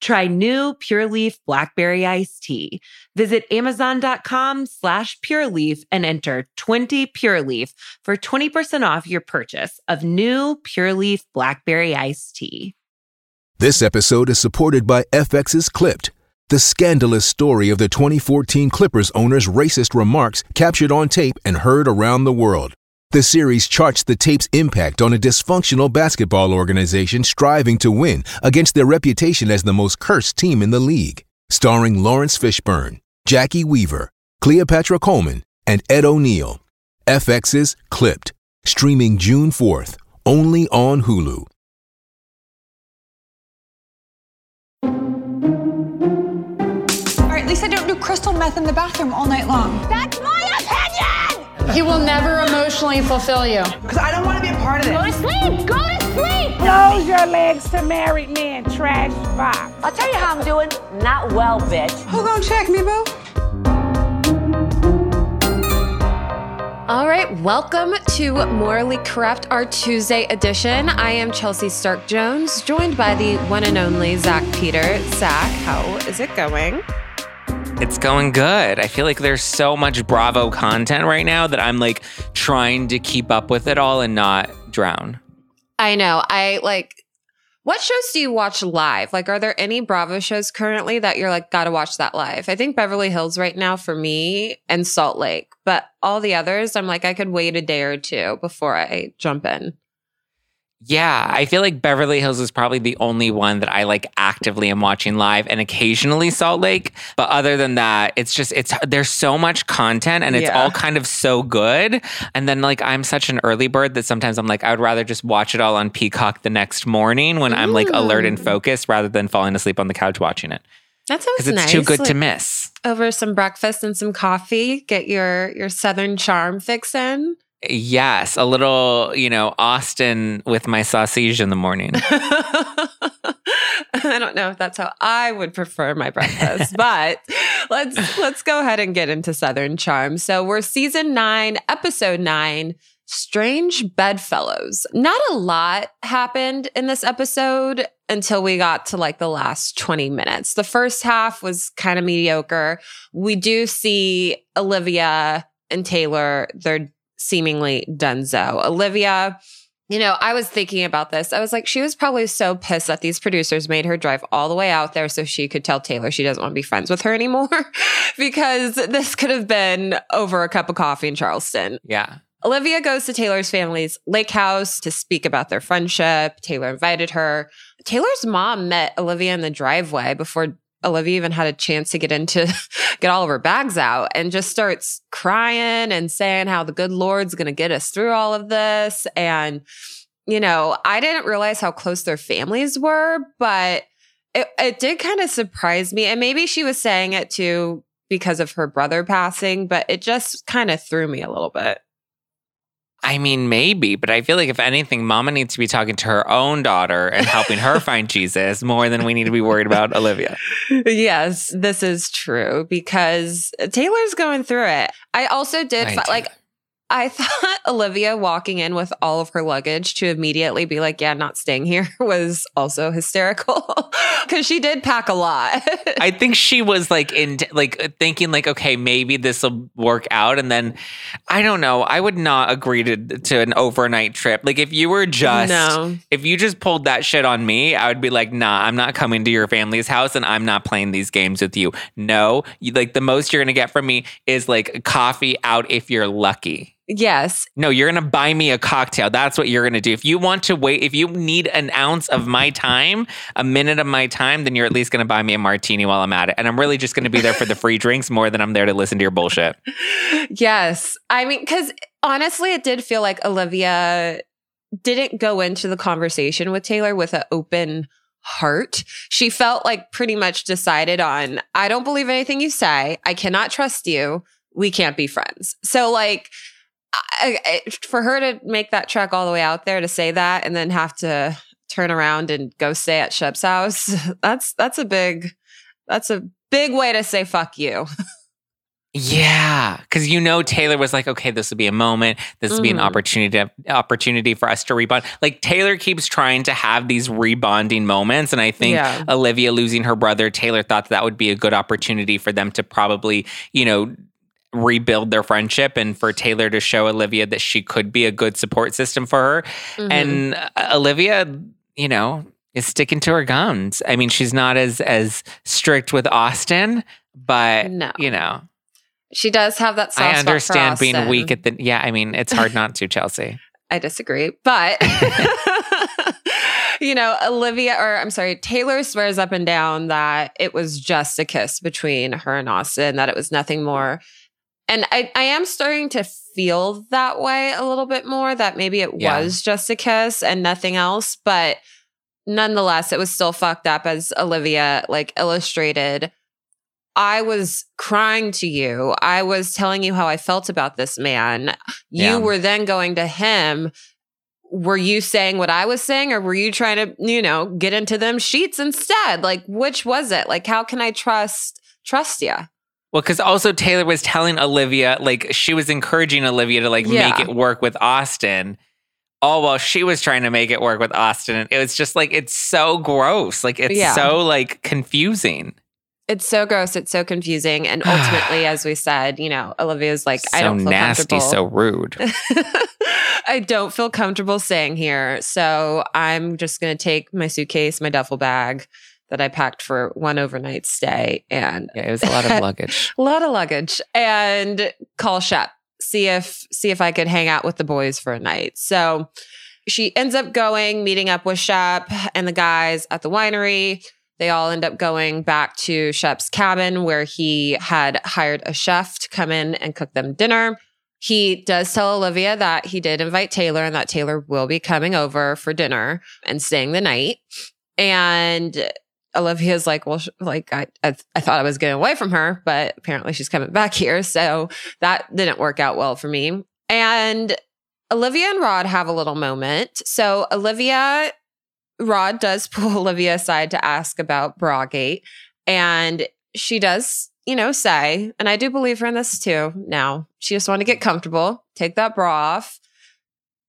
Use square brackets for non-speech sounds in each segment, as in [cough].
Try new Pure Leaf Blackberry Iced Tea. Visit Amazon.com slash Pure Leaf and enter 20 Pure Leaf for 20% off your purchase of new Pure Leaf Blackberry Iced Tea. This episode is supported by FX's Clipped, the scandalous story of the 2014 Clippers owner's racist remarks captured on tape and heard around the world. The series charts the tape's impact on a dysfunctional basketball organization striving to win against their reputation as the most cursed team in the league. Starring Laurence Fishburne, Jacki Weaver, Cleopatra Coleman, and Ed O'Neill. FX's Clipped, streaming June 4th, only on Hulu. All right, at least I don't do crystal meth in the bathroom all night long. That's my opinion! He will never emotionally fulfill you. Because I don't want to be a part of Go to sleep! Go to sleep! Close your legs to married men, trash box. I'll tell you how I'm doing. Not well, bitch. Who gonna check me, boo? All right, welcome to Morally Corrupt, our Tuesday edition. I am Chelsea Stark Jones, joined by the one and only Zach Peter. Zach, how is it going? It's going good. I feel like there's so much Bravo content right now that I'm like trying to keep up with it all and not drown. I know. I like. What shows do you watch live? Like, are there any Bravo shows currently that you're like, gotta watch that live? I think Beverly Hills right now for me and Salt Lake, but all the others, I'm like, I could wait a day or two before I jump in. Yeah, I feel like Beverly Hills is probably the only one that I like actively am watching live and occasionally Salt Lake. But other than that, it's just it's there's so much content and it's Yeah. all kind of so good. And then like I'm such an early bird that sometimes I'm like I would rather just watch it all on Peacock the next morning when I'm like alert and Mm. focused rather than falling asleep on the couch watching it. That sounds it's nice. too good to miss. over some breakfast and some coffee. Get your your Southern charm fix in. Yes, a little, you know, Austin with my sausage in the morning. [laughs] I don't know if that's how I would prefer my breakfast, [laughs] but let's let's go ahead and get into Southern Charm. So we're season nine, episode nine. Strange Bedfellows. Not a lot happened in this episode until we got to like the last 20 minutes. The first half was kind of mediocre. We do see Olivia and Taylor, they're seemingly donezo. Olivia, you know, I was thinking about this. I was like, she was probably so pissed that these producers made her drive all the way out there so she could tell Taylor she doesn't want to be friends with her anymore [laughs] because this could have been over a cup of coffee in Charleston. yeah. Olivia goes to Taylor's family's lake house to speak about their friendship. Taylor invited her. Taylor's mom met Olivia in the driveway before Olivia even had a chance to get into [laughs] get all of her bags out and just starts crying and saying how the good Lord's going to get us through all of this and you know, I didn't realize how close their families were, but it, it did kind of surprise me. And maybe she was saying it too because of her brother passing, but it just kind of threw me a little bit. I mean, maybe, but I feel like if anything, mama needs to be talking to her own daughter and helping her find [laughs] Jesus more than we need to be worried about Olivia. yes, this is true because Taylor's going through it. I also did I fi- like I [laughs] thought Olivia walking in with all of her luggage to immediately be like, yeah, not staying here [laughs] was also hysterical [laughs] because she did pack a lot. I think she was like in like uh, thinking like, okay, maybe this will work out. And then I don't know. I would not agree to to an overnight trip. Like if you were just No. if you just pulled that shit on me, I would be like, nah, I'm not coming to your family's house and I'm not playing these games with you. No, you, like the most you're gonna get from me is like coffee out if you're lucky. Yes. No, you're going to buy me a cocktail. That's what you're going to do. If you want to wait, if you need an ounce of my time, a minute of my time, then you're at least going to buy me a martini while I'm at it. And I'm really just going to be there for the free [laughs] drinks more than I'm there to listen to your bullshit. Yes. I mean, because honestly, it did feel like Olivia didn't go into the conversation with Taylor with an open heart. She felt like pretty much decided on, I don't believe anything you say. I cannot trust you. We can't be friends. So, like, I, I, for her to make that trek all the way out there to say that and then have to turn around and go stay at Shep's house, [laughs] that's that's a big that's a big way to say fuck you. [laughs] Yeah, because you know Taylor was like, okay, this would be a moment. This would be an Mhm. opportunity to, opportunity for us to rebond. Like Taylor keeps trying to have these rebonding moments, and I think Yeah. Olivia losing her brother, Taylor thought that would be a good opportunity for them to probably, you know, rebuild their friendship and for Taylor to show Olivia that she could be a good support system for her. Mm-hmm. And uh, Olivia, you know, is sticking to her guns. I mean, she's not as as strict with Austin, but No. you know, She does have that soft I spot for understand being weak at the yeah, I mean, it's hard not to, Chelsea. [laughs] I disagree, but [laughs] [laughs] you know, Olivia or I'm sorry, Taylor swears up and down that it was just a kiss between her and Austin, that it was nothing more. And I, I am starting to feel that way a little bit more, that maybe it Yeah. was just a kiss and nothing else. But nonetheless, it was still fucked up as Olivia like illustrated. I was crying to you. I was telling you how I felt about this man. You Yeah. were then going to him. Were you saying what I was saying, or were you trying to, you know, get into them sheets instead? Like, which was it? Like, how can I trust trust you? Well, because also Taylor was telling Olivia, like she was encouraging Olivia to like Yeah. make it work with Austin. All while she was trying to make it work with Austin. And it was just like it's so gross. Like it's Yeah. so like confusing. It's so gross. It's so confusing. And ultimately, [sighs] as we said, you know, Olivia's like, I so don't feel comfortable. nasty, so rude. [laughs] I don't feel comfortable staying here. So I'm just going to take my suitcase, my duffel bag that I packed for one overnight stay and Yeah, it was a lot of [laughs] luggage. a lot of luggage and call Shep, see if see if I could hang out with the boys for a night. So she ends up going, meeting up with Shep and the guys at the winery. They all end up going back to Shep's cabin where he had hired a chef to come in and cook them dinner. He does tell Olivia that he did invite Taylor and that Taylor will be coming over for dinner and staying the night. And Olivia's like, well, like I, I, I thought I was getting away from her, but apparently she's coming back [laughs] here. So that didn't work out well for me. And Olivia and Rod have a little moment. So Olivia, Rod does [laughs] pull Olivia aside to ask about Brawgate. And she does, you know, say, and I do believe her in this too now, she just wanted to get comfortable, take that bra off.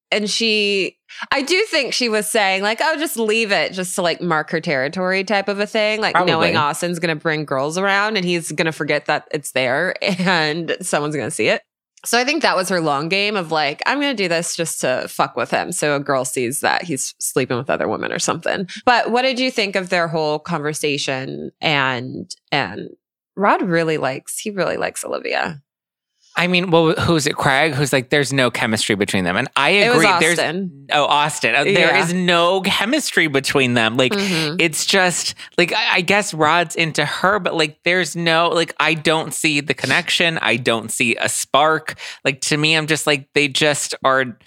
And she, I do think she was saying, like, oh, just leave it just to like mark her territory type of a thing. Like Probably. knowing Austin's going to bring girls around and he's going to forget that it's there [laughs] and someone's going to see it. So I think that was her long game of like, I'm going to do this just to fuck with him. So a girl sees that he's sleeping with other women or something. But what did you think of their whole conversation? And, and Rod really likes, he really likes Olivia. I mean, well, who's it? Craig, who's like, there's no chemistry between them, and I agree. There's oh, Austin. There Yeah. is no chemistry between them. Like, Mhm. it's just like I, I guess Rod's into her, but like, there's no like, I don't see the connection. I don't see a spark. Like to me, I'm just like they just are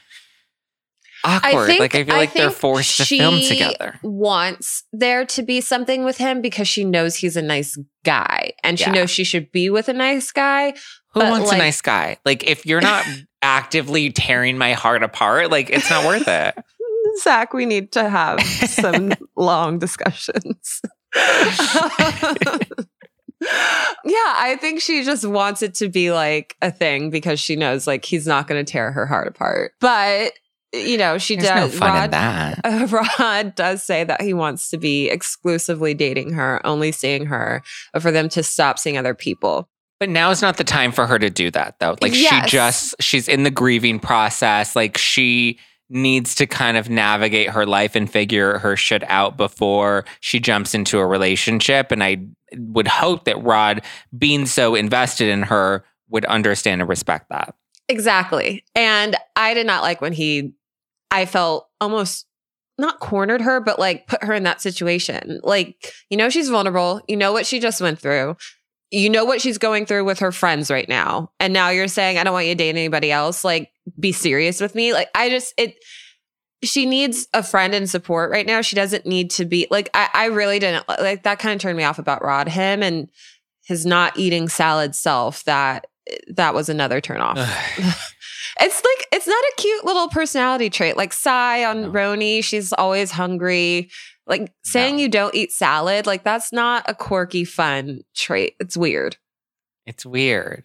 awkward. think- like I feel I like they're forced to film she together. Wants there to be something with him because she knows he's a nice guy and she Yeah. knows she should be with a nice guy. Who but, wants like- a nice guy? Like if you're not [laughs] actively tearing my heart apart, like it's not worth it. [laughs] Zach, we need to have some [laughs] long discussions. yeah, I think she just wants it to be like a thing because she knows like he's not going to tear her heart apart. But you know, she There's does. no fun Rod, in that. uh, Rod does say that he wants to be exclusively dating her, only seeing her, for them to stop seeing other people. But now is not the time for her to do that though. Like Yes. she just she's in the grieving process. Like she needs to kind of navigate her life and figure her shit out before she jumps into a relationship. And I would hope that Rod, being so invested in her, would understand and respect that. Exactly. And I did not like when he, I felt almost not cornered her, but like put her in that situation. Like, you know, she's vulnerable. You know what she just went through. You know what she's going through with her friends right now. And now you're saying, I don't want you to date anybody else. Like, be serious with me. Like, I just, it, she needs a friend and support right now. She doesn't need to be like, I, I really didn't like that kind of turned me off about Rod, him and his not eating salad self. That, that was another turn off. [sighs] [sighs] It's like it's not a cute little personality trait. Like Sai on No. Roni, she's always hungry. Like saying No. you don't eat salad, like that's not a quirky, fun trait. It's weird. It's weird.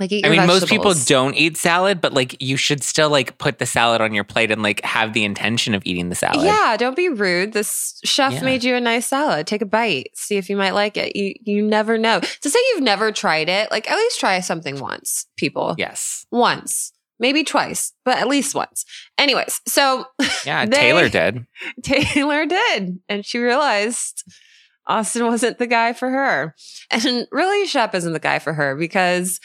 Like I your mean, most people don't eat salad, but like you should still like put the salad on your plate and like have the intention of eating the salad. Yeah, don't be rude. This chef Yeah. made you a nice salad. Take a bite, see if you might like it. You you never know. To say you've never tried it, like at least try something once, people. Yes. Once. Maybe twice, but at least once. Anyways, so [laughs] Yeah. They- Taylor did. [laughs] Taylor did. And she realized Austin wasn't the guy for her. And really, Shep isn't the guy for her because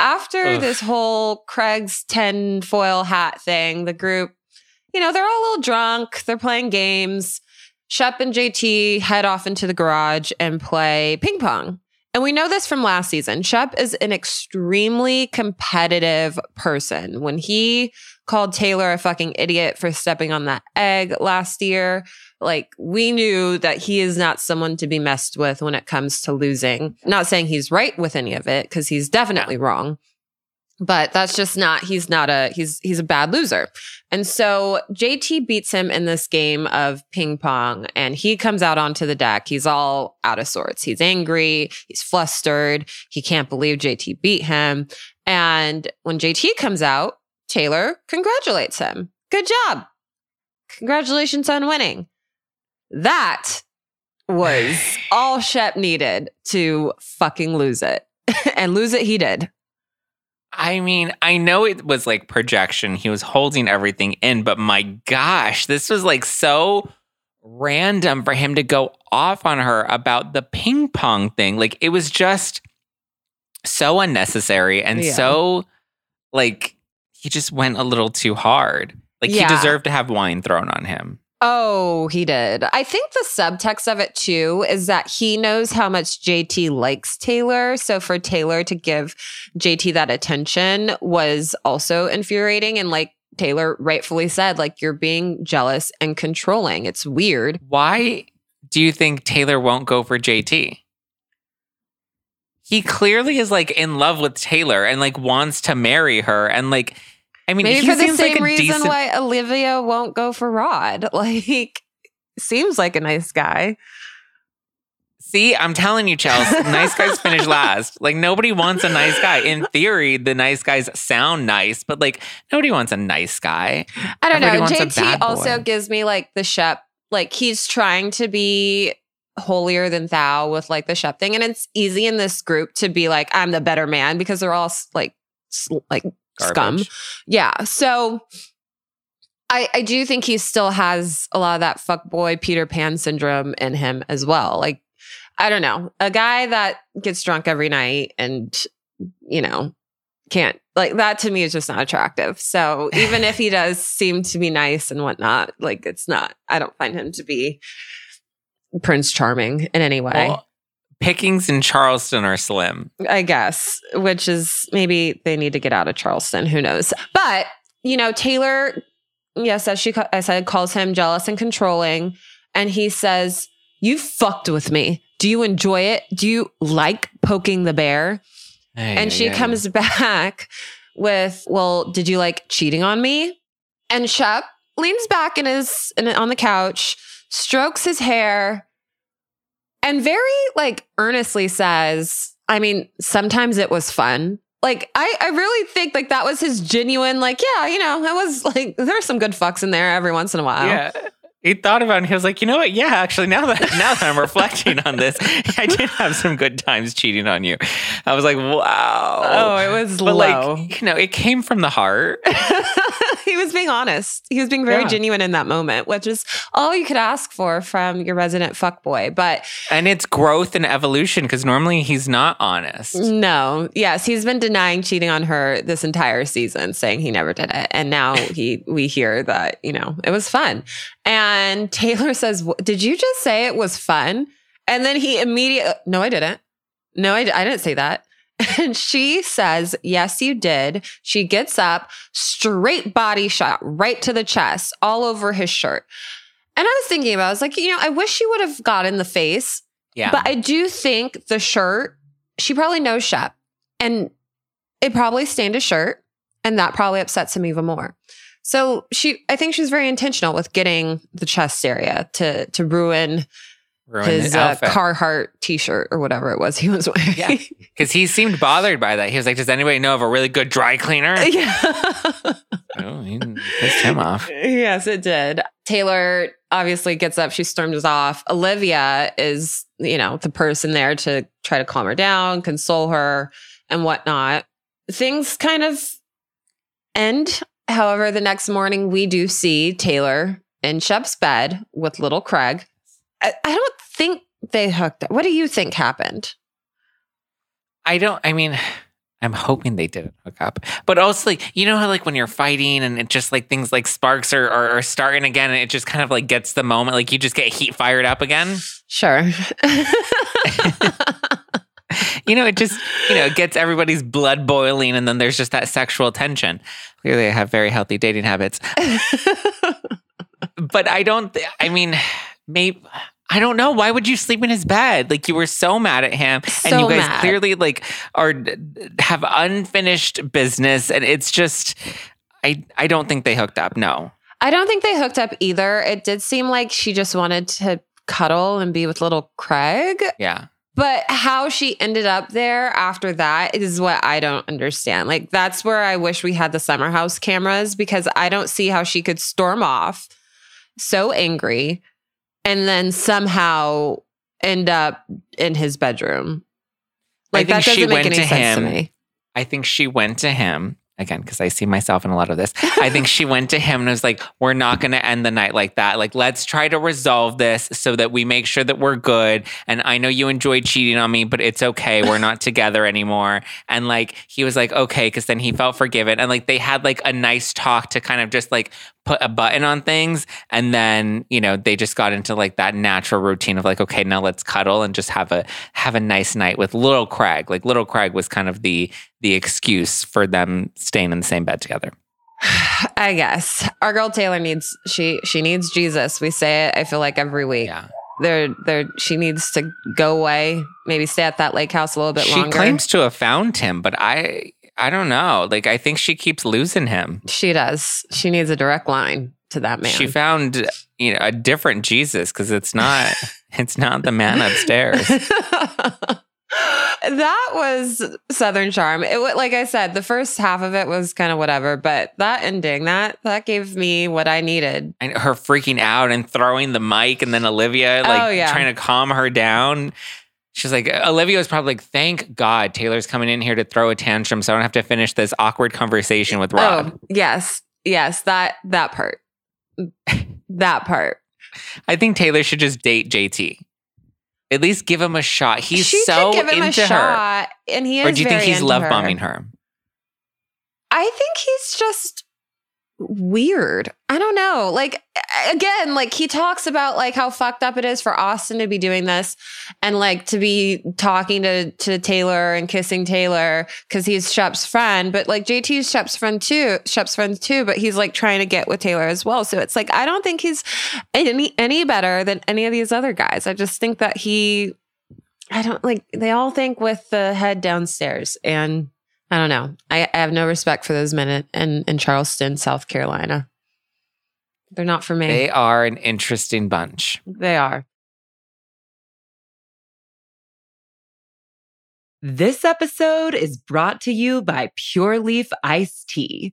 after Ugh. this whole Craig's 10 foil hat thing, the group, you know, they're all a little drunk, they're playing games. Shep and JT head off into the garage and play ping pong. And we know this from last season. Shep is an extremely competitive person. When he called Taylor a fucking idiot for stepping on that egg last year, like we knew that he is not someone to be messed with when it comes to losing. Not saying he's right with any of it because he's definitely wrong. But that's just not he's not a he's he's a bad loser. And so JT beats him in this game of ping pong and he comes out onto the deck. He's all out of sorts. He's angry, he's flustered, he can't believe JT beat him. And when JT comes out, Taylor congratulates him. Good job. Congratulations on winning. That was [sighs] all Shep needed to fucking lose it. [laughs] and lose it he did. I mean, I know it was like projection. He was holding everything in, but my gosh, this was like so random for him to go off on her about the ping pong thing. Like it was just so unnecessary and Yeah. so like he just went a little too hard. Like Yeah. he deserved to have wine thrown on him. Oh, he did. I think the subtext of it too is that he knows how much JT likes Taylor. So for Taylor to give JT that attention was also infuriating. And like Taylor rightfully said, like you're being jealous and controlling. It's weird. Why do you think Taylor won't go for JT? He clearly is like in love with Taylor and like wants to marry her. And like, I mean, Maybe for the same like reason decent. why Olivia won't go for Rod. [laughs] Like, seems like a nice guy. See, I'm telling you, Chelsea, nice guys [laughs] finish last. Like nobody wants a nice guy. In [laughs] theory, the nice guys sound nice, but like nobody wants a nice guy. I don't Everybody know. JT also gives me like the Shep, like he's trying to be holier than thou with like the Shep thing. And it's easy in this group to be like, I'm the better man because they're all like, like, scum. Yeah. So I, I do think he still has a lot of that fuck boy Peter Pan syndrome in him as well. Like, I don't know, a guy that gets drunk every night and, you know, can't like that to me is just not attractive. So [laughs] even if he does seem to be nice and whatnot, like it's not, I don't find him to be Prince Charming in any way. Well, pickings in Charleston are slim. I guess, which is maybe they need to get out of Charleston. Who knows? But you know, Taylor, yes, as she, I said, calls him jealous and controlling, and he says, "You fucked with me. Do you enjoy it? Do you like poking the bear?" and she comes [laughs] back with, "Well, did you like cheating on me?" And Shep leans back in his in, on the couch, strokes his hair, and very like earnestly says, I mean, sometimes it was fun. Like I, I really think like that was his genuine, like, yeah, you know, it was like there were some good fucks in there every once in a while. Yeah. He thought about it and he was like, you know what? Yeah, actually, now that now that I'm reflecting on this, [laughs] I did have some good times cheating on you. I was like, wow. Oh, it was but low. like, you know, it came from the heart. [laughs] [laughs] he was being honest. He was being very Yeah. genuine in that moment, which is all you could ask for from your resident fuckboy. But And it's growth and evolution because normally he's not honest. no, yes, he's been denying cheating on her this entire season, saying he never did it. And now [laughs] he we hear that, you know, it was fun. And Taylor says, Did you just say it was fun? And then he immediately, No, I didn't. No, I, I didn't say that. And she says, Yes, you did. She gets up, straight body shot right to the chest, all over his shirt. And I was thinking about, I was like, you know, I wish she would have got in the face. Yeah. But I do think the shirt, she probably knows Shep. And it probably stained his shirt. And that probably upsets him even more. So she I think she's very intentional with getting the chest area to to ruin his uh. Carhartt t-shirt or whatever it was he was wearing. Yeah. [laughs] Because he seemed bothered by that. He was like, Does anybody know of a really good dry cleaner? [laughs] yeah. oh, he pissed him off. yes, it did. Taylor obviously gets up, she storms off. Olivia is, you know, the person there to try to calm her down, console her, and whatnot. Things kind of end. However, the next morning we do see Taylor in Shep's bed with little Craig. I, I don't think they hooked up. What do you think happened? I don't, I mean, I'm hoping they didn't hook up. But also, like, you know how, like, when you're fighting and it just, like, things like sparks are, are, are starting again and it just kind of, like, gets the moment, like, you just get heat fired up again? Sure. [laughs] You know, it just, you know, it gets everybody's blood boiling and then there's just that sexual tension. Clearly, I have very healthy dating habits. [laughs] but I don't, th- I mean, maybe. I don't know. Why would you sleep in his bed? Like you were so mad at him, and you guys mad. clearly like are have unfinished business, and it's just, I I don't think they hooked up. No, I don't think they hooked up either. It did seem like she just wanted to cuddle and be with little Craig. yeah, But how she ended up there after that is what I don't understand. Like, that's where I wish we had the summer house cameras because I don't see how she could storm off so angry and then somehow end up in his bedroom. I Like, think that she doesn't make went any to sense to him. me. I think she went to him again because I see myself in a lot of this. I think she went to him and was like, "We're not going to end the night like that. Like, let's try to resolve this so that we make sure that we're good. And I know you enjoyed cheating on me, but it's okay. We're not together anymore." And like he was like, "Okay," because then he felt forgiven. And like they had like a nice talk to kind of just like put a button on things. And then you know they just got into like that natural routine of like, okay, now let's cuddle and just have a have a nice night with little Craig. Like little Craig was kind of the the excuse for them staying in the same bed together. [sighs] I guess our girl Taylor needs she she needs Jesus. We say it. I feel like every week. Yeah. There there she needs to go away. Maybe stay at that lake house a little bit She longer. She claims to have found him, but I I don't know. Like I think she keeps losing him. she does. She needs a direct line to that man. She found you know a different Jesus because it's not [laughs] it's not the man upstairs. [laughs] that was Southern Charm. It like I said, the first half of it was kind of whatever, but that ending that that gave me what I needed. And her freaking out and throwing the mic, and then Olivia like Oh, yeah. trying to calm her down. She's like, Olivia was probably like, thank God Taylor's coming in here to throw a tantrum so I don't have to finish this awkward conversation with oh, Rod. Oh yes, yes that that part, that part. I think Taylor should just date JT. At least give him a shot. He's she so give him into a her. shot, and he is. Or do you think he's love her. bombing her? I think he's just weird. I don't know. Like again, like he talks about like how fucked up it is for Austin to be doing this and like to be talking to to Taylor and kissing Taylor cuz he's Shep's friend, but like JT's Shep's friend too, Shep's friend too, but he's like trying to get with Taylor as well. So it's like I don't think he's any any better than any of these other guys. I just think that he I don't like they all think with the head downstairs and I don't know. I, I have no respect for those men in, in, in Charleston, South Carolina. They're not for me. They are an interesting bunch. They are. This episode is brought to you by Pure Leaf Iced Tea.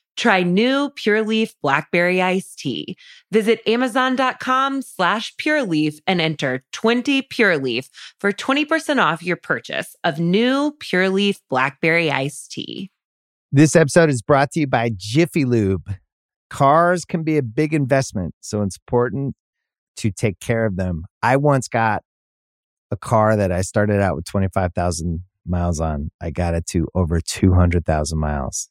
Try new Pure Leaf Blackberry Iced Tea. Visit Amazon.com slash Pure Leaf and enter 20 Pure Leaf for 20% off your purchase of new Pure Leaf Blackberry Iced Tea. This episode is brought to you by Jiffy Lube. Cars can be a big investment, so it's important to take care of them. I once got a car that I started out with 25,000 miles on. I got it to over 200,000 miles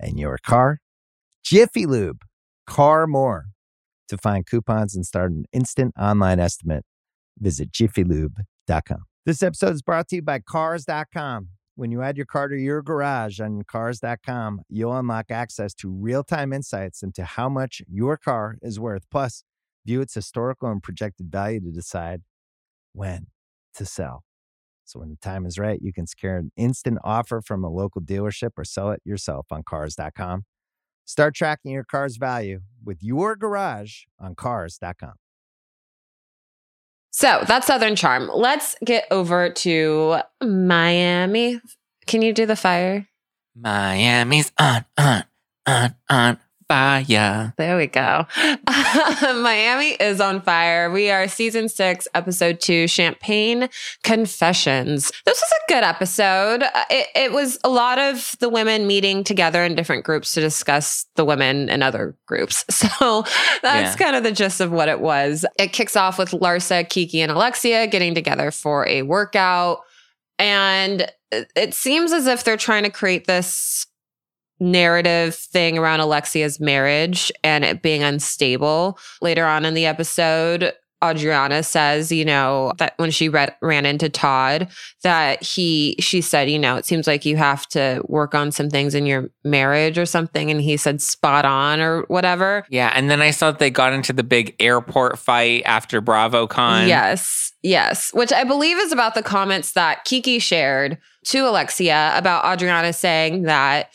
and your car. Jiffy Lube, car more. To find coupons and start an instant online estimate, visit jiffylube.com. This episode is brought to you by Cars.com. When you add your car to your garage on Cars.com, you'll unlock access to real time insights into how much your car is worth. Plus, view its historical and projected value to decide when to sell. So when the time is right, you can secure an instant offer from a local dealership or sell it yourself on cars.com. Start tracking your car's value with your garage on cars.com. So that's Southern Charm. Let's get over to Miami. Can you do the fire? Miami's on, on, on, on fire. There we go. [laughs] Miami is on fire. We are season six, episode two, Champagne Confessions. This was a good episode. Uh, It, it was a lot of the women meeting together in different groups to discuss the women in other groups. [laughs] So that's Yeah. kind of the gist of what it was. It kicks off with Larsa, Kiki, and Alexia getting together for a workout. And it seems as if they're trying to create this narrative thing around Alexia's marriage and it being unstable. Later on in the episode, Adriana says, you know, that when she read, ran into Todd, that he, she said, you know, it seems like you have to work on some things in your marriage or something. And he said, spot on or whatever. Yeah, and then I saw that they got into the big airport fight after BravoCon. Yes, yes. Which I believe is about the comments that Kiki shared to Alexia about Adriana saying that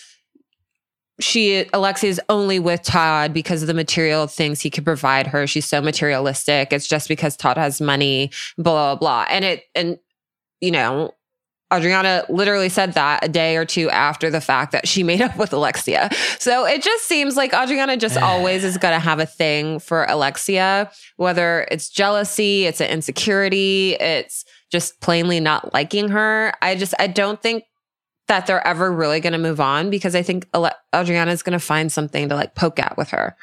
she Alexia is only with Todd because of the material things he could provide her. She's so materialistic. It's just because Todd has money, blah blah blah. And it and you know, Adriana literally said that a day or two after the fact that she [laughs] made up with Alexia. So it just seems like Adriana just [sighs] always is going to have a thing for Alexia, whether it's jealousy, it's an insecurity, it's just plainly not liking her. I just, I don't think that they're ever really going to move on because I think Adriana is going to find something to like poke at with her.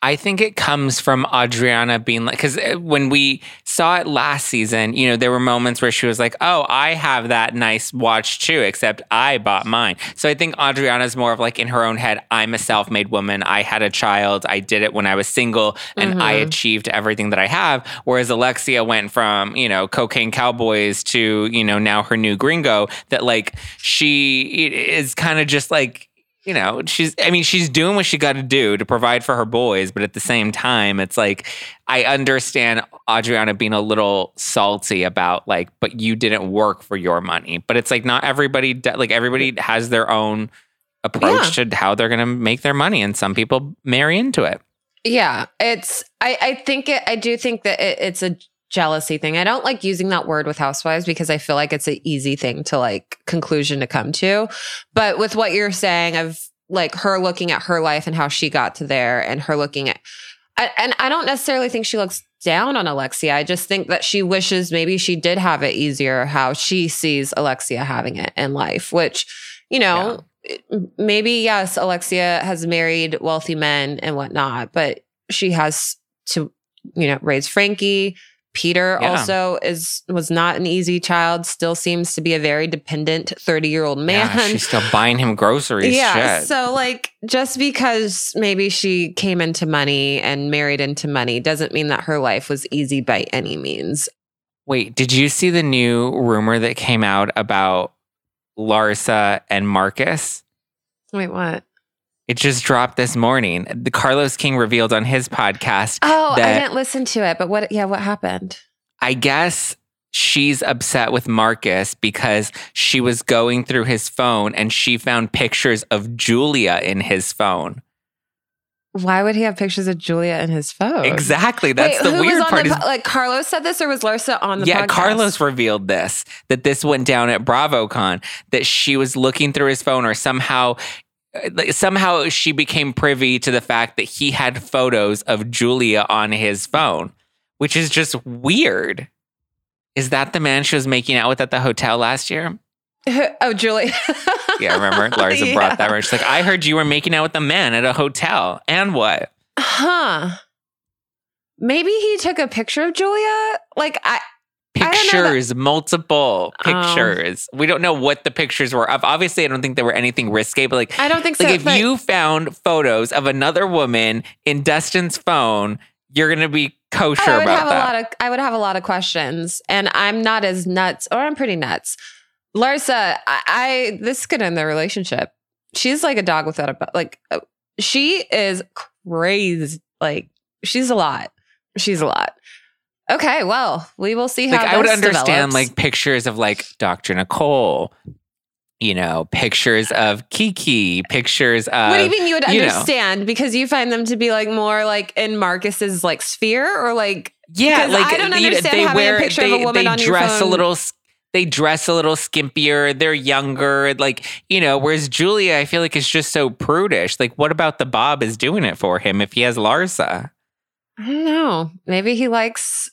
I think it comes from Adriana being like, because uh, when we saw it last season, you know, there were moments where she was like, oh, I have that nice watch too, except I bought mine. So I think Adriana's more of like in her own head, I'm a self made woman. I had a child. I did it when I was single and I mm-hmm. achieved everything that I have. Whereas Alexia went from, you know, cocaine cowboys to, you know, now her new gringo, that like she is kind of just like, you know, she's, I mean, she's doing what she got to do to provide for her boys, but at the same time, it's like, I understand Adriana being a little salty about like, but you didn't work for your money. But it's like, not everybody, like, everybody has their own approach to how they're going to make their money. And some people marry into it. Yeah, it's. I I think it. I do think that it, it's a jealousy thing. I don't like using that word with housewives because I feel like it's an easy thing to like conclusion to come to. But with what you're saying of like her looking at her life and how she got to there, and her looking at, I, and I don't necessarily think she looks down on Alexia. I just think that she wishes maybe she did have it easier how she sees Alexia having it in life, which you know. Maybe yes, Alexia has married wealthy men and whatnot, but she has to, you know, raise Frankie, Peter Yeah. also is was not an easy child, still seems to be a very dependent 30-year-old man. Yeah, she's still [laughs] buying him groceries. Yeah. Shit. So, like, just because maybe she came into money and married into money doesn't mean that her life was easy by any means. Wait, did you see the new rumor that came out about Larsa and Marcus? Wait, what? It just dropped this morning. The Carlos King revealed on his podcast Oh, I didn't listen to it, but what? Yeah, what happened? I guess she's upset with Marcus because she was going through his phone and she found pictures of Julia in his phone. Why would he have pictures of Julia in his phone? Exactly. That's Wait, the weird was on part. the is- like Carlos said this, or was Larsa on the yeah, podcast? Carlos revealed this that this went down at BravoCon that she was looking through his phone or somehow like, somehow she became privy to the fact that he had photos of Julia on his phone, which is just weird. Is that the man she was making out with at the hotel last year? [laughs] oh, Julia. Yeah, remember? Larsa [laughs] Yeah. brought that. Right? She's like, I heard you were making out with a man at a hotel. And what? huh? Maybe he took a picture of Julia. Like I. I don't know that- Pictures, multiple Oh. pictures. We don't know what the pictures were of. Obviously, I don't think they were anything risque, but like, I don't think so. like if but- you found photos of another woman in Dustin's phone, you're gonna be kosher I would about have that. a lot of I would have a lot of questions, and I'm not as nuts, or I'm pretty nuts. Larsa, I, I this could end their relationship. She's like a dog without a like. uh, She is crazy. Like she's a lot. She's a lot. Okay, well, we will see how. like I would understand develops. like pictures of like Dr. Nicole, you know, pictures of Kiki, pictures of What do you mean you would you know. understand? Because you find them to be like more like in Marcus's like sphere, or like Yeah, like I don't know, understand they a wear picture of they, a woman they on your dress a phone. little they dress a little skimpier, they're younger, like, you know, whereas Julia I feel like is just so prudish. Like what about the Bob is doing it for him if he has Larsa? I don't know. Maybe he likes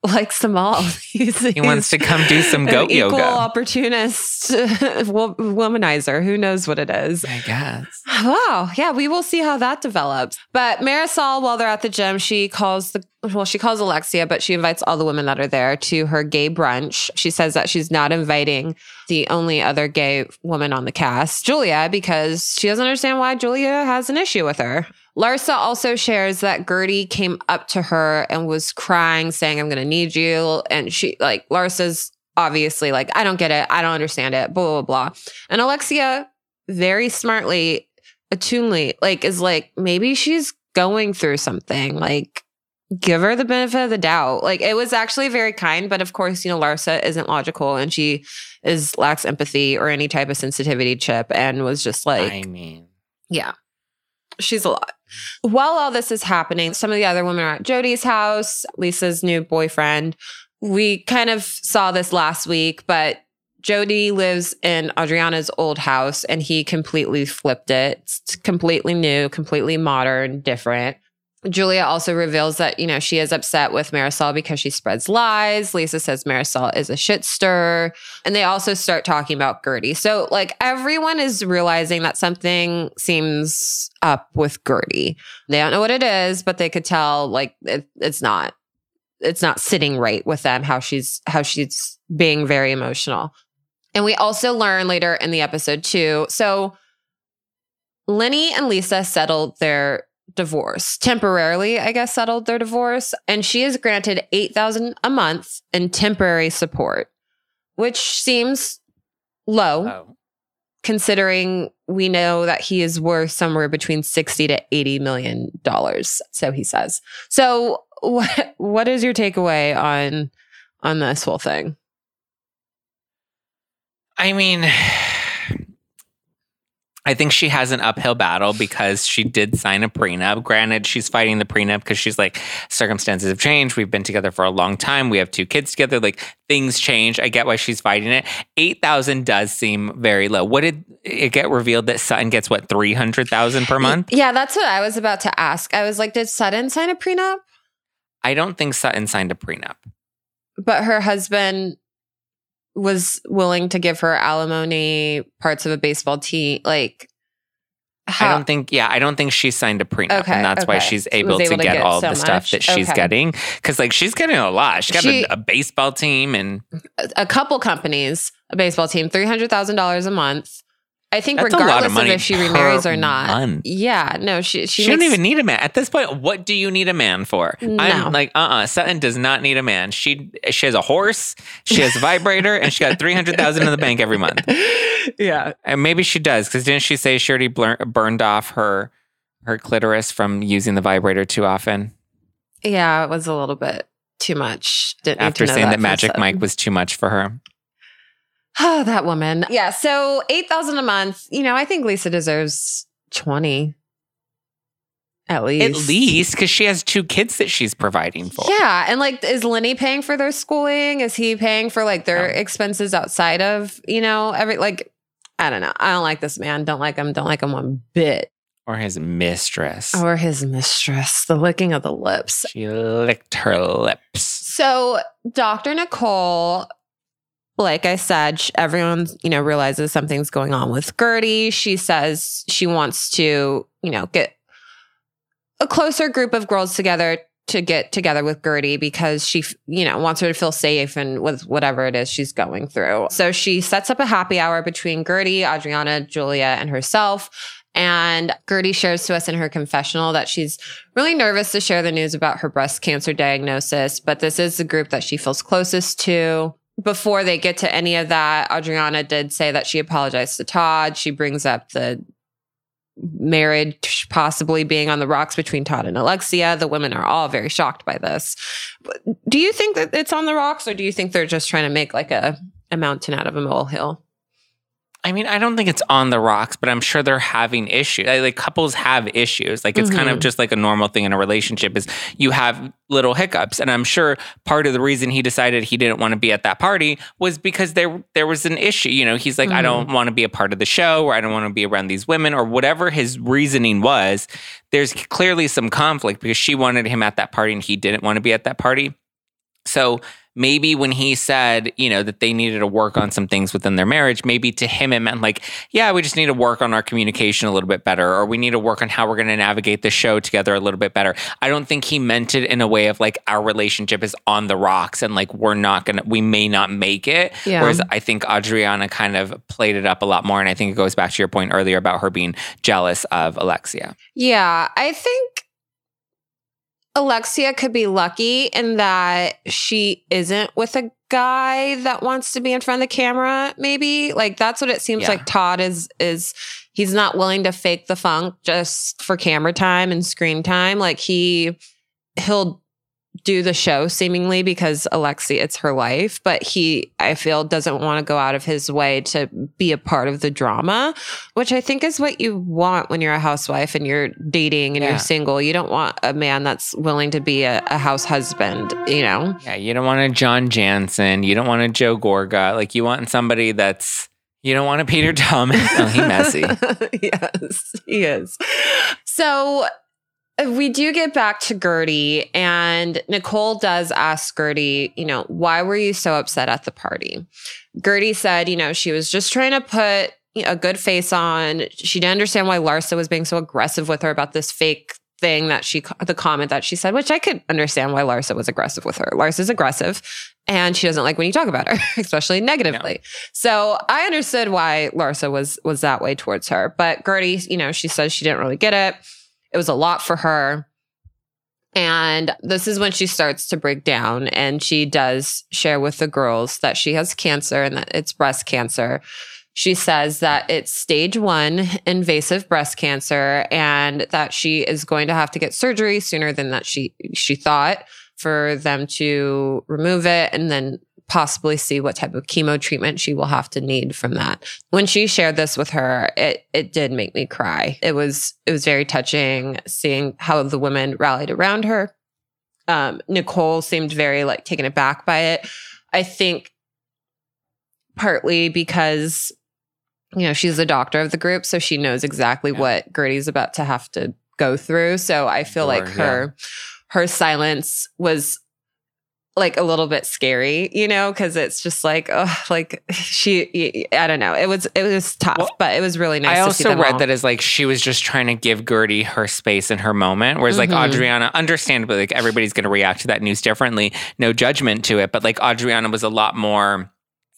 [laughs] likes them all. He's, [laughs] He wants to come do some goat equal yoga. opportunist [laughs] womanizer. Who knows what it is? I guess. Wow. Yeah, we will see how that develops. But Marisol, while they're at the gym, she calls the well, she calls Alexia, but she invites all the women that are there to her gay brunch. She says that she's not inviting the only other gay woman on the cast, Julia, because she doesn't understand why Julia has an issue with her. Larsa also shares that Guerdy came up to her and was crying, saying, I'm gonna need you. And she like Larsa's obviously like, I don't get it, I don't understand it, blah, blah, blah. And Alexia very smartly attunely like is like maybe she's going through something. Like give her the benefit of the doubt. Like it was actually very kind but of course you know larsa isn't logical and she is lacks empathy or any type of sensitivity chip and was just like I mean, yeah she's a lot while all this is happening some of the other women are at jody's house lisa's new boyfriend we kind of saw this last week but Jody lives in Adriana's old house and he completely flipped it. It's completely new, completely modern, different. Julia also reveals that, you know, she is upset with Marisol because she spreads lies. Lisa says Marisol is a shit stir. And they also start talking about Guerdy. So, like, everyone is realizing that something seems up with Guerdy. They don't know what it is, but they could tell, like, it, it's not. It's not sitting right with them how she's how she's being very emotional. And we also learn later in the episode too. So Lenny and Lisa settled their divorce temporarily, I guess, settled their divorce. And she is granted 8000 a month in temporary support, which seems low oh. considering we know that he is worth somewhere between 60 to 80 million dollars. So he says. So what what is your takeaway on on this whole thing? I mean, I think she has an uphill battle because she did sign a prenup. Granted, she's fighting the prenup because she's like, circumstances have changed. We've been together for a long time. We have two kids together. Like things change. I get why she's fighting it. 8,000 does seem very low. What did it get revealed that Sutton gets what, 300,000 per month? Yeah, that's what I was about to ask. I was like, did Sutton sign a prenup? I don't think Sutton signed a prenup. But her husband was willing to give her alimony, parts of a baseball team. Like, I don't think, yeah, I don't think she signed a prenup, Okay, and that's why she's able, able to to get, get all so the stuff that she's Okay. getting. Because like she's getting a lot. She's got She- a, a baseball team, and a- a couple companies, a baseball team, three hundred thousand dollars a month. I think That's lot of regardless of, if she remarries or not. month. Yeah, no, she she, she, don't even need a man at this point. What do you need a man for? No. I'm like, uh, uh Sutton does not need a man. She she has a horse, she has a vibrator, and she got [laughs] three hundred thousand in the bank every month. yeah. And maybe she does because didn't she say she already blur- burned off her her clitoris from using the vibrator too often Yeah, it was a little bit too much. Didn't need after to know saying that, from Magic Mike was too much for her? Oh, [sighs] that woman. Yeah. So eight thousand a month. You know, I think Lisa deserves twenty. At least. At least because she has two kids that she's providing for. Yeah. And like, is Lenny paying for their schooling? Is he paying for like their No. expenses outside of, you know, every like I don't know. I don't like this man. Don't like him. Don't like him one bit. Or his mistress. Or his mistress. The licking of the lips. she licked her lips. So, Dr. Nicole, like I said, everyone, you know, realizes something's going on with Guerdy. She says she wants to, you know, get a closer group of girls together to get together with Guerdy because she, you know, wants her to feel safe and with whatever it is she's going through. So she sets up a happy hour between Guerdy, Adriana, Julia, and herself. And Guerdy shares to us in her confessional that she's really nervous to share the news about her breast cancer diagnosis, but this is the group that she feels closest to. Before they get to any of that, Adriana did say that she apologized to Todd. She brings up the marriage possibly being on the rocks between Todd and Alexia. The women are all very shocked by this. Do you think that it's on the rocks, or do you think they're just trying to make like a, a mountain out of a molehill? I mean, I don't think it's on the rocks, but I'm sure they're having issues. Like, couples have issues. Like it's kind of Mhm. just like a normal thing in a relationship is you have little hiccups. And I'm sure part of the reason he decided he didn't want to be at that party was because there there was an issue. You know, he's like, I don't want to be a part of the show or I don't want to be around these women or whatever his reasoning was. There's clearly some conflict because she wanted him at that party and he didn't want to be at that party. So maybe when he said, you know, that they needed to work on some things within their marriage, maybe to him it meant like, yeah, we just need to work on our communication a little bit better, or we need to work on how we're going to navigate the show together a little bit better. I don't think he meant it in a way of like our relationship is on the rocks and like we're not going to, we may not make it. Yeah. Whereas I think Adriana kind of played it up a lot more. And I think it goes back to your point earlier about her being jealous of Alexia. Yeah, I think Alexia could be lucky in that she isn't with a guy that wants to be in front of the camera maybe like that's what it seems Yeah. like Todd is is he's not willing to fake the funk just for camera time and screen time like he he'll do the show seemingly because Alexia it's her life but he I feel doesn't want to go out of his way to be a part of the drama which I think is what you want when you're a housewife and you're dating and Yeah. you're single. You don't want a man that's willing to be a, a house husband, you know? Yeah, you don't want a John Jansen. You don't want a Joe Gorga. Like you want somebody that's you don't want a Peter Thomas. Oh, he messy. [laughs] yes, he is. So we do get back to Guerdy, and Nicole does ask Guerdy, you know, why were you so upset at the party? Guerdy said, you know, she was just trying to put a good face on. She didn't understand why Larsa was being so aggressive with her about this fake thing that she, the comment that she said, which I could understand why Larsa was aggressive with her. Larsa's aggressive and she doesn't like when you talk about her, [laughs] especially negatively. So I understood why Larsa was was that way towards her. But Guerdy, you know, she says she didn't really get it. It was a lot for her. And this is when she starts to break down and she does share with the girls that she has cancer and that it's breast cancer. She says that it's stage one invasive breast cancer and that she is going to have to get surgery sooner than that she she thought for them to remove it and then possibly see what type of chemo treatment she will have to need from that. When she shared this with her, it it did make me cry. It was it was very touching seeing how the women rallied around her. Um, Nicole seemed very like taken aback by it. I think partly because you know she's the doctor of the group, so she knows exactly what Guerdy's about to have to go through. So I feel like Sure, yeah. her her silence was like a little bit scary, you know, because it's just like, oh, like she, I don't know. It was it was tough, Well, but it was really nice. I to see also read all. that as like she was just trying to give Guerdy her space and her moment. Whereas like Mhm. Adriana, understandably, like everybody's going to react to that news differently. No judgment to it, but like Adriana was a lot more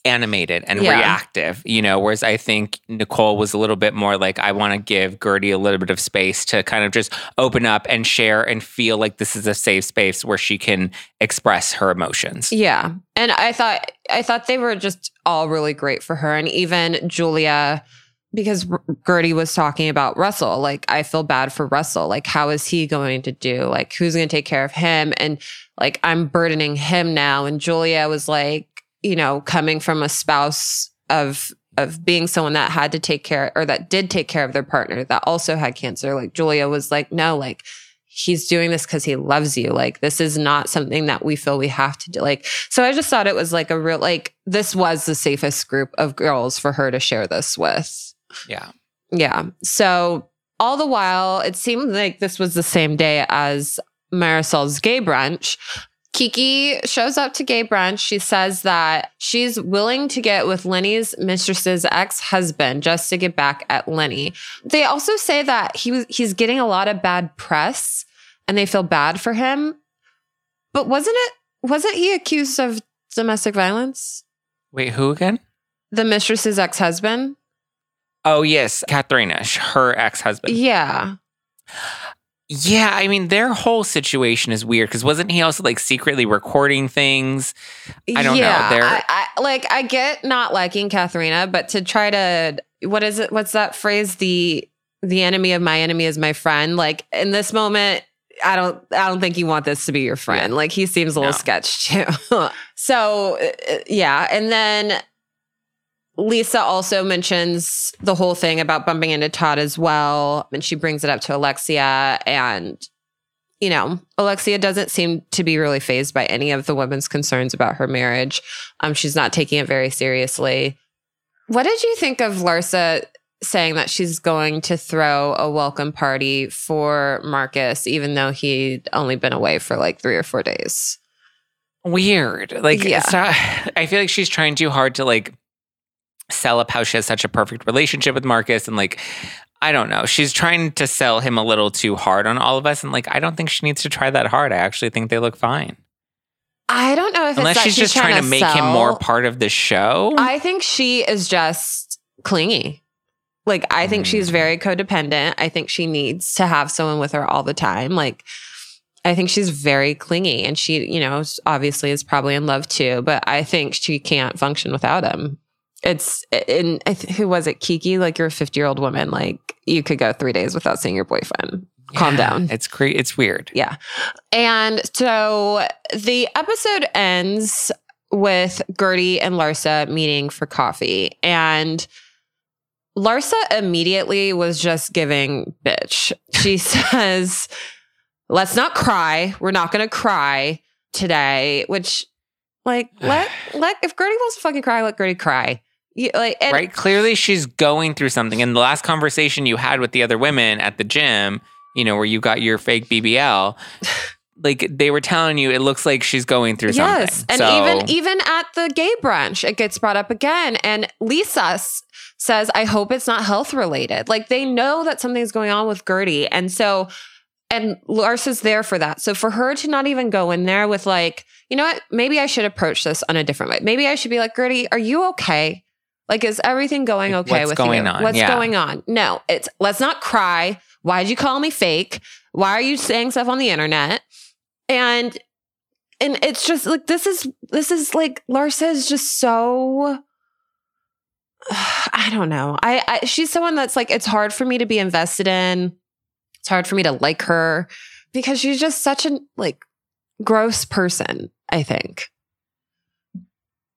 animated and Yeah. reactive, you know. Whereas I think Nicole was a little bit more like I want to give Guerdy a little bit of space to kind of just open up and share and feel like this is a safe space where she can express her emotions. Yeah. And I thought I thought they were just all really great for her and even Julia because Guerdy was talking about Russell like I feel bad for Russell like how is he going to do like who's going to take care of him and like I'm burdening him now and Julia was like you know coming from a spouse of of being someone that had to take care or that did take care of their partner that also had cancer like Julia was like no like he's doing this because he loves you. Like this is not something that we feel we have to do. Like so, I just thought it was like a real like this was the safest group of girls for her to share this with. Yeah. Yeah. So all the while, it seemed like this was the same day as Marisol's gay brunch. Kiki shows up to gay brunch. She says that she's willing to get with Lenny's mistress's ex-husband just to get back at Lenny. They also say that he was he's getting a lot of bad press and they feel bad for him. But wasn't it wasn't he accused of domestic violence? Wait, who again? The mistress's ex-husband? Oh yes, Katharina, her ex-husband. Yeah. Yeah, I mean their whole situation is weird because wasn't he also like secretly recording things? I don't know. They're- I, I, like I get not liking Katharina, but to try to what is it? What's that phrase? The the enemy of my enemy is my friend. Like in this moment, I don't I don't think you want this to be your friend. Like he seems a little No. sketch too. [laughs] so uh, yeah, and then Lisa also mentions the whole thing about bumping into Todd as well. And she brings it up to Alexia. And, you know, Alexia doesn't seem to be really phased by any of the women's concerns about her marriage. Um, she's not taking it very seriously. What did you think of Larsa saying that she's going to throw a welcome party for Marcus, even though he'd only been away for like three or four days? weird. Like Yeah. not, I feel like she's trying too hard to like sell up how she has such a perfect relationship with Marcus and like I don't know. She's trying to sell him a little too hard on all of us and like I don't think she needs to try that hard. I actually think they look fine. I don't know if Unless she's just trying, to make him more part of the show. I think she is just clingy. Like I think she's Mm. very codependent. I think she needs to have someone with her all the time. Like I think she's very clingy and she, you know, obviously is probably in love too, but I think she can't function without him. It's in who was it? Kiki, like you're a 50-year-old woman, like you could go 3 days without seeing your boyfriend. Calm down. It's cre- it's weird. Yeah. And so the episode ends with Guerdy and Larsa meeting for coffee. And Larsa immediately was just giving bitch. She [laughs] says, let's not cry. We're not going to cry today, which like let [sighs] let if Guerdy wants to fucking cry, let Guerdy cry. You, like and right? Clearly, she's going through something. And the last conversation you had with the other women at the gym, you know, where you got your fake BBL, [laughs] like they were telling you, it looks like she's going through Yes, something. and So- even even at the gay brunch, it gets brought up again. And Lisa s- says, "I hope it's not health related." Like they know that something's going on with Guerdy, and so and Larsa's there for that. So for her to not even go in there with like, you know what? Maybe I should approach this on a different way. Maybe I should be like, Guerdy, are you okay? Like, is everything going okay what's with going you? on? What's Yeah. going on? No, it's let's not cry. Why'd you call me fake? Why are you saying stuff on the internet? And and it's just like this is this is like Larsa is just so [sighs] I don't know. I, I she's someone that's like it's hard for me to be invested in. It's hard for me to like her because she's just such a like gross person, I think.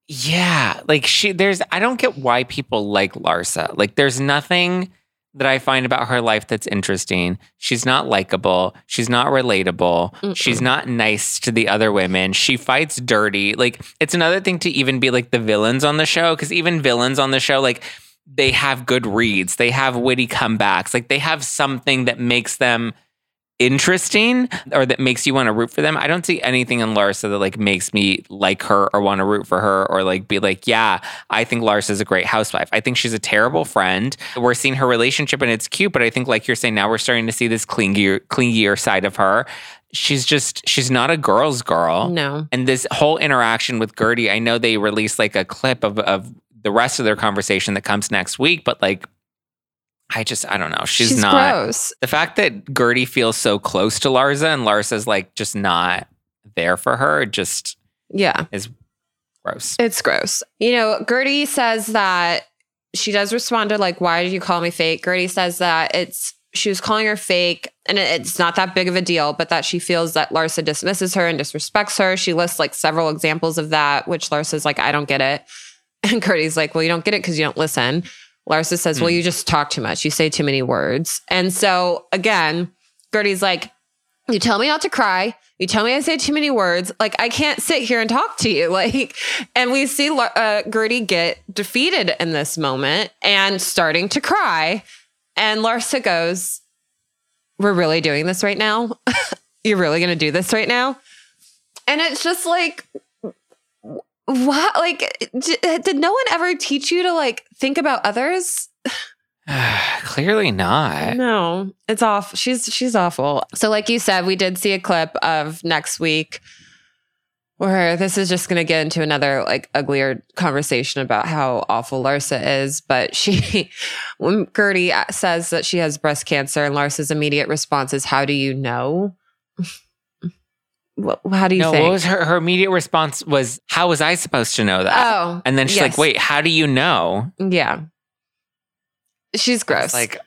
Yeah, like she there's I don't get why people like Larsa. Like there's nothing that I find about her life that's interesting. She's not likable, she's not relatable, she's not nice to the other women. She fights dirty. Like it's another thing to even be like the villains on the show cuz even villains on the show like they have good reads. They have witty comebacks. Like they have something that makes them interesting or that makes you want to root for them. I don't see anything in Larsa that like makes me like her or want to root for her or like be like, yeah, I think Larsa's a great housewife. I think she's a terrible friend. We're seeing her relationship and it's cute, but I think like you're saying now we're starting to see this clingier clingier side of her. She's just she's not a girl's girl. No. And this whole interaction with Guerdy, I know they released like a clip of of the rest of their conversation that comes next week, but like I just I don't know. She's, She's not gross. the fact that Guerdy feels so close to Larsa and Larsa's like just not there for her just Yeah. is gross. It's gross. You know, Guerdy says that she does respond to like, why did you call me fake? Guerdy says that it's she was calling her fake and it's not that big of a deal, but that she feels that Larsa dismisses her and disrespects her. She lists like several examples of that, which Larsa's like, I don't get it. [laughs] And Guerdy's like, well, you don't get it because you don't listen. Larsa says, well, you just talk too much. You say too many words. And so again, Guerdy's like, you tell me not to cry. You tell me I say too many words. Like I can't sit here and talk to you. [laughs] Like, and we see uh, Guerdy get defeated in this moment and starting to cry. And Larsa goes, "We're really doing this right now. [laughs] You're really going to do this right now." And it's just like, what? Like, d- did no one ever teach you to like think about others? [sighs] Clearly not. No, it's off. She's she's awful. So, like you said, we did see a clip of next week where this is just going to get into another like uglier conversation about how awful Larsa is. But she, [laughs] when Guerdy uh, says that she has breast cancer, and Larsa's immediate response is, "How do you know?" How do you no, think? what was her her immediate response was how was I supposed to know that? Oh, and then she's yes. like, "Wait, how do you know?" yeah, she's gross. It's like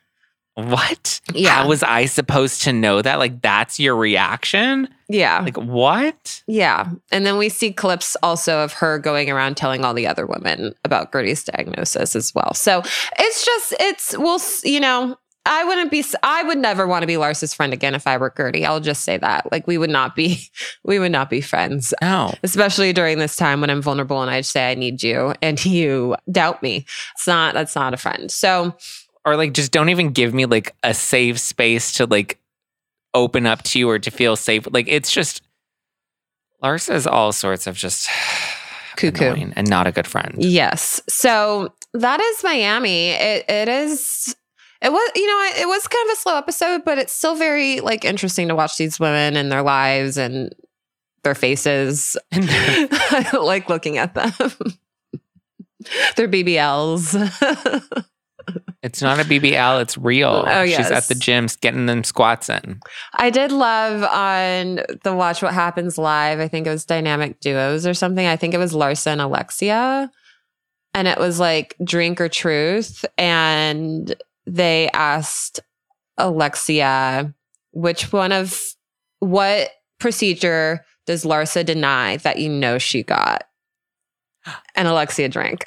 what? Yeah. How was I supposed to know that? Like that's your reaction? yeah, Like what? Yeah. And then we see clips also of her going around telling all the other women about Guerdy's diagnosis as well. So it's just, it's, we'll, you know, I wouldn't be, I would never want to be Larsa's friend again if I were Guerdy. I'll just say that. Like we would not be, [laughs] we would not be friends. No. Especially during this time when I'm vulnerable and I say I need you and [laughs] you doubt me. It's not, that's not a friend. So Or like just don't even give me like a safe space to like open up to you or to feel safe. Like it's just Larsa is all sorts of just [sighs] Cuckoo. and not a good friend. Yes. So that is Miami. It it is it was you know it was kind of a slow episode, but it's still very like interesting to watch these women and their lives and their faces. [laughs] I like looking at them. [laughs] their BBLs. It's not a BBL, it's real. Oh, She's at the gym getting them squats in. I did love on the Watch What Happens live. I think it was Dynamic Duos or something. I think it was Larsa and Alexia. And it was like drink or truth. And they asked Alexia, which one of what procedure does Larsa deny that you know she got? And Alexia drank.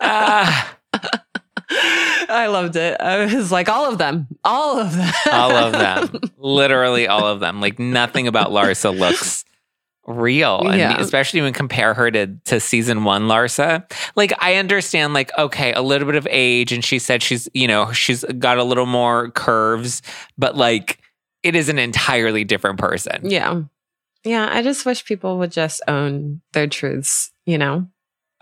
Ah, [laughs] I loved it. I was like, all of them, all of them, all of them. [laughs] Literally all of them. Like nothing about Larsa looks real. And especially when compare her to, to season one Larsa. Like I understand like, okay, a little bit of age and she said she's, you know, she's got a little more curves, but like it is an entirely different person. Yeah. Yeah. I just wish people would just own their truths, you know?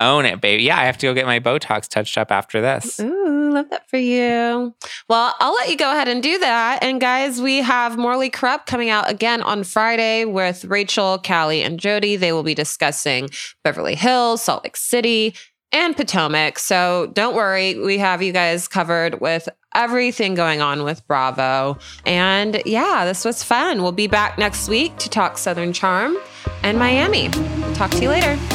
Own it, baby. Yeah, I have to go get my Botox touched up after this. Ooh, love that for you. Well, I'll let you go ahead and do that. And guys, we have Morally Corrupt coming out again on Friday with Rachel, Callie, and Jody. They will be discussing Beverly Hills, Salt Lake City, and Potomac. So don't worry, we have you guys covered with everything going on with Bravo. And yeah, this was fun. We'll be back next week to talk Southern Charm and Miami. Talk to you later.